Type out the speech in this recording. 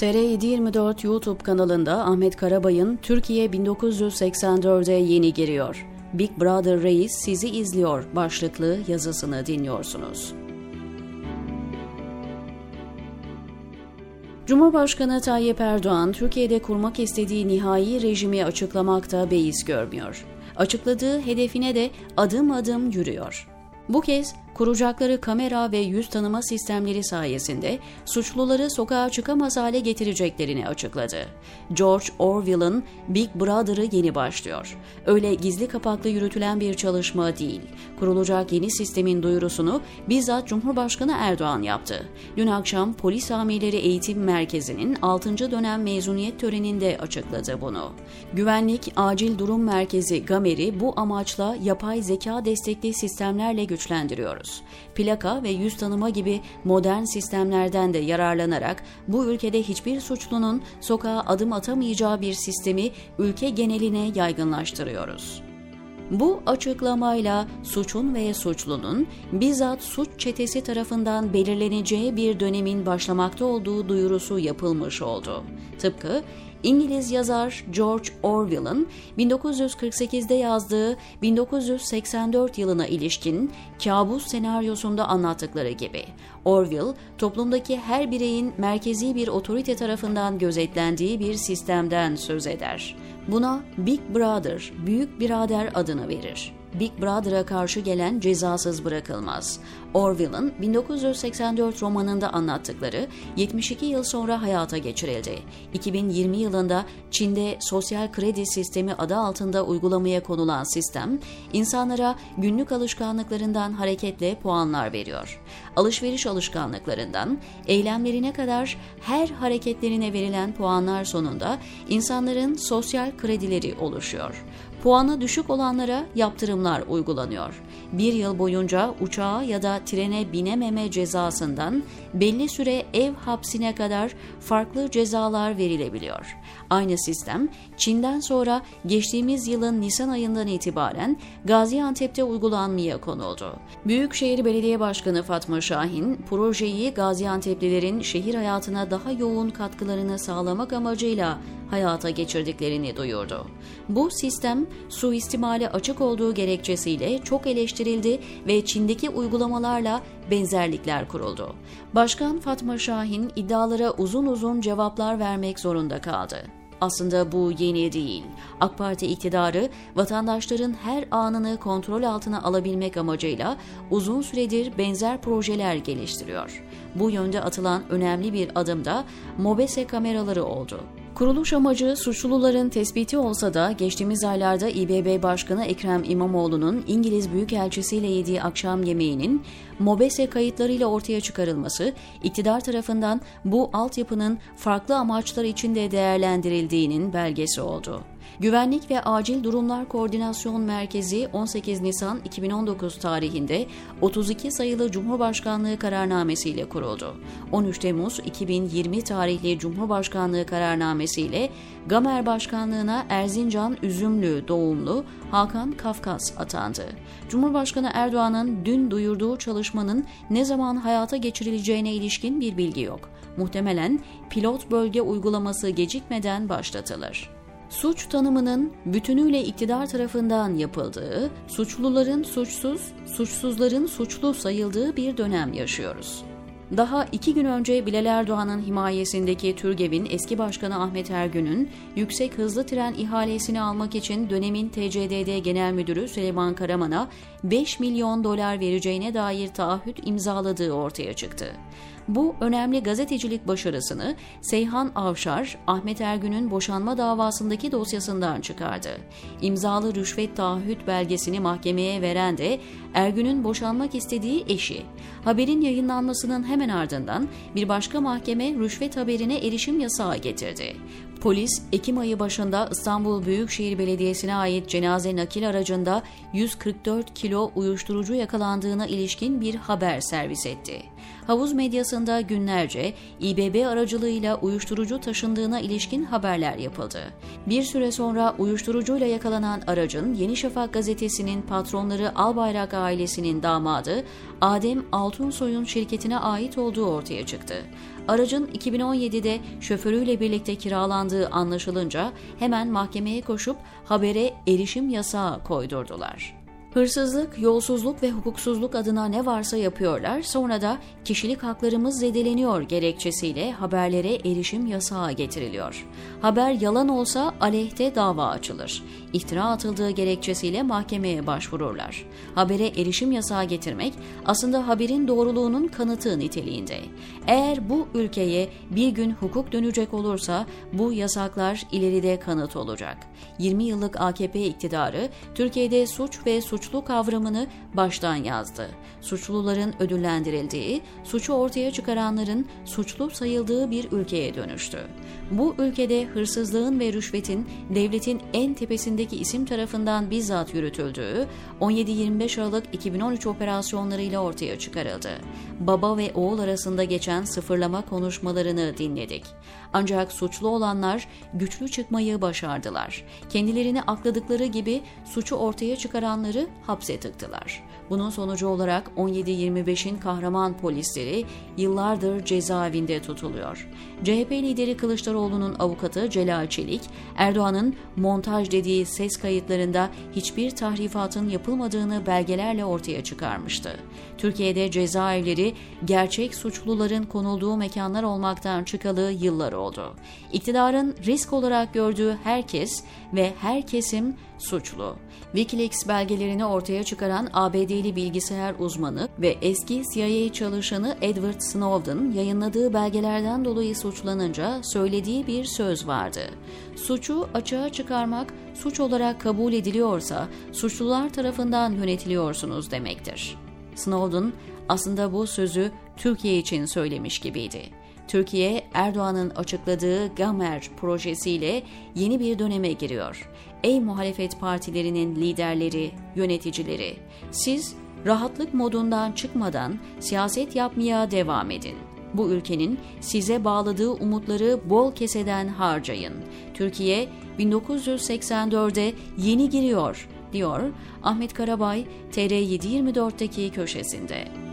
TR724 YouTube kanalında Ahmet Karabay'ın Türkiye 1984'e yeni giriyor. Big Brother Reis sizi izliyor başlıklı yazısını dinliyorsunuz. Cumhurbaşkanı Tayyip Erdoğan, Türkiye'de kurmak istediği nihai rejimi açıklamakta beis görmüyor. Açıkladığı hedefine de adım adım yürüyor. Bu kez kuracakları kamera ve yüz tanıma sistemleri sayesinde suçluları sokağa çıkamaz hale getireceklerini açıkladı. George Orwell'ın Big Brother'ı yeni başlıyor. Öyle gizli kapaklı yürütülen bir çalışma değil. Kurulacak yeni sistemin duyurusunu bizzat Cumhurbaşkanı Erdoğan yaptı. Dün akşam Polis Amirleri Eğitim Merkezi'nin 6. dönem mezuniyet töreninde açıkladı bunu. Güvenlik Acil Durum Merkezi GAMER'i bu amaçla yapay zeka destekli sistemlerle güçlendiriyoruz ediyoruz. Plaka ve yüz tanıma gibi modern sistemlerden de yararlanarak bu ülkede hiçbir suçlunun sokağa adım atamayacağı bir sistemi ülke geneline yaygınlaştırıyoruz. Bu açıklamayla suçun ve suçlunun bizzat suç çetesi tarafından belirleneceği bir dönemin başlamakta olduğu duyurusu yapılmış oldu. Tıpkı İngiliz yazar George Orwell'ın 1948'de yazdığı 1984 yılına ilişkin kabus senaryosunda anlattıkları gibi Orwell toplumdaki her bireyin merkezi bir otorite tarafından gözetlendiği bir sistemden söz eder. Buna Big Brother, Büyük Birader adını verir. Big Brother'a karşı gelen cezasız bırakılmaz. Orwell'ın 1984 romanında anlattıkları 72 yıl sonra hayata geçirildi. 2020 yılında Çin'de sosyal kredi sistemi adı altında uygulamaya konulan sistem, insanlara günlük alışkanlıklarından hareketle puanlar veriyor. Alışveriş alışkanlıklarından eylemlerine kadar her hareketlerine verilen puanlar sonunda insanların sosyal kredileri oluşuyor. Puanı düşük olanlara yaptırımlar uygulanıyor. Bir yıl boyunca uçağa ya da trene binememe cezasından belli süre ev hapsine kadar farklı cezalar verilebiliyor. Aynı sistem Çin'den sonra geçtiğimiz yılın Nisan ayından itibaren Gaziantep'te uygulanmaya konuldu. Büyükşehir Belediye Başkanı Fatma Şahin, projeyi Gaziantep'lilerin şehir hayatına daha yoğun katkılarını sağlamak amacıyla hayata geçirdiklerini duyurdu. Bu sistem suistimale açık olduğu gerekçesiyle çok eleştirildi ve Çin'deki uygulamalarla benzerlikler kuruldu. Başkan Fatma Şahin iddialara uzun uzun cevaplar vermek zorunda kaldı. Aslında bu yeni değil. AK Parti iktidarı vatandaşların her anını kontrol altına alabilmek amacıyla uzun süredir benzer projeler geliştiriyor. Bu yönde atılan önemli bir adım da MOBESE kameraları oldu. Kuruluş amacı suçluların tespiti olsa da geçtiğimiz aylarda İBB Başkanı Ekrem İmamoğlu'nun İngiliz Büyükelçisi ile yediği akşam yemeğinin MOBESE kayıtlarıyla ortaya çıkarılması, iktidar tarafından bu altyapının farklı amaçlar için de değerlendirildiğinin belgesi oldu. Güvenlik ve Acil Durumlar Koordinasyon Merkezi 18 Nisan 2019 tarihinde 32 sayılı Cumhurbaşkanlığı kararnamesiyle kuruldu. 13 Temmuz 2020 tarihli Cumhurbaşkanlığı kararnamesiyle Gamer Başkanlığına Erzincan Üzümlü doğumlu Hakan Kafkas atandı. Cumhurbaşkanı Erdoğan'ın dün duyurduğu çalışmanın ne zaman hayata geçirileceğine ilişkin bir bilgi yok. Muhtemelen pilot bölge uygulaması gecikmeden başlatılır suç tanımının bütünüyle iktidar tarafından yapıldığı, suçluların suçsuz, suçsuzların suçlu sayıldığı bir dönem yaşıyoruz. Daha iki gün önce Bilal Erdoğan'ın himayesindeki TÜRGEV'in eski başkanı Ahmet Ergün'ün yüksek hızlı tren ihalesini almak için dönemin TCDD Genel Müdürü Süleyman Karaman'a 5 milyon dolar vereceğine dair taahhüt imzaladığı ortaya çıktı. Bu önemli gazetecilik başarısını Seyhan Avşar, Ahmet Ergün'ün boşanma davasındaki dosyasından çıkardı. İmzalı rüşvet taahhüt belgesini mahkemeye veren de Ergün'ün boşanmak istediği eşi. Haberin yayınlanmasının hemen ardından bir başka mahkeme rüşvet haberine erişim yasağı getirdi. Polis, Ekim ayı başında İstanbul Büyükşehir Belediyesi'ne ait cenaze nakil aracında 144 kilo uyuşturucu yakalandığına ilişkin bir haber servis etti. Havuz medyasında günlerce İBB aracılığıyla uyuşturucu taşındığına ilişkin haberler yapıldı. Bir süre sonra uyuşturucuyla yakalanan aracın Yeni Şafak gazetesinin patronları Albayrak ailesinin damadı Adem Altunsoy'un şirketine ait olduğu ortaya çıktı. Aracın 2017'de şoförüyle birlikte kiralandığı anlaşılınca hemen mahkemeye koşup habere erişim yasağı koydurdular. Hırsızlık, yolsuzluk ve hukuksuzluk adına ne varsa yapıyorlar, sonra da kişilik haklarımız zedeleniyor gerekçesiyle haberlere erişim yasağı getiriliyor. Haber yalan olsa aleyhte dava açılır. İftira atıldığı gerekçesiyle mahkemeye başvururlar. Habere erişim yasağı getirmek aslında haberin doğruluğunun kanıtı niteliğinde. Eğer bu ülkeye bir gün hukuk dönecek olursa bu yasaklar ileride kanıt olacak. 20 yıllık AKP iktidarı Türkiye'de suç ve suçlu kavramını baştan yazdı. Suçluların ödüllendirildiği, suçu ortaya çıkaranların suçlu sayıldığı bir ülkeye dönüştü. Bu ülkede hırsızlığın ve rüşvetin devletin en tepesindeki isim tarafından bizzat yürütüldüğü 17-25 Aralık 2013 operasyonlarıyla ortaya çıkarıldı. Baba ve oğul arasında geçen sıfırlama konuşmalarını dinledik. Ancak suçlu olanlar güçlü çıkmayı başardılar. Kendilerini akladıkları gibi suçu ortaya çıkaranları hapse tıktılar. Bunun sonucu olarak 17-25'in kahraman polisleri yıllardır cezaevinde tutuluyor. CHP lideri Kılıçdaroğlu'nun avukatı Celal Çelik, Erdoğan'ın montaj dediği ses kayıtlarında hiçbir tahrifatın yapılmadığını belgelerle ortaya çıkarmıştı. Türkiye'de cezaevleri gerçek suçluların konulduğu mekanlar olmaktan çıkalı yıllar oldu. İktidarın risk olarak gördüğü herkes ve her kesim suçlu. Wikileaks belgelerini ortaya çıkaran ABD'li bilgisayar uzmanı ve eski CIA çalışanı Edward Snowden yayınladığı belgelerden dolayı suçlanınca söylediği bir söz vardı. Suçu açığa çıkarmak suç olarak kabul ediliyorsa suçlular tarafından yönetiliyorsunuz demektir. Snowden aslında bu sözü Türkiye için söylemiş gibiydi. Türkiye, Erdoğan'ın açıkladığı Gamer projesiyle yeni bir döneme giriyor. Ey muhalefet partilerinin liderleri, yöneticileri, siz rahatlık modundan çıkmadan siyaset yapmaya devam edin. Bu ülkenin size bağladığı umutları bol keseden harcayın. Türkiye 1984'e yeni giriyor, diyor Ahmet Karabay TR724'deki köşesinde.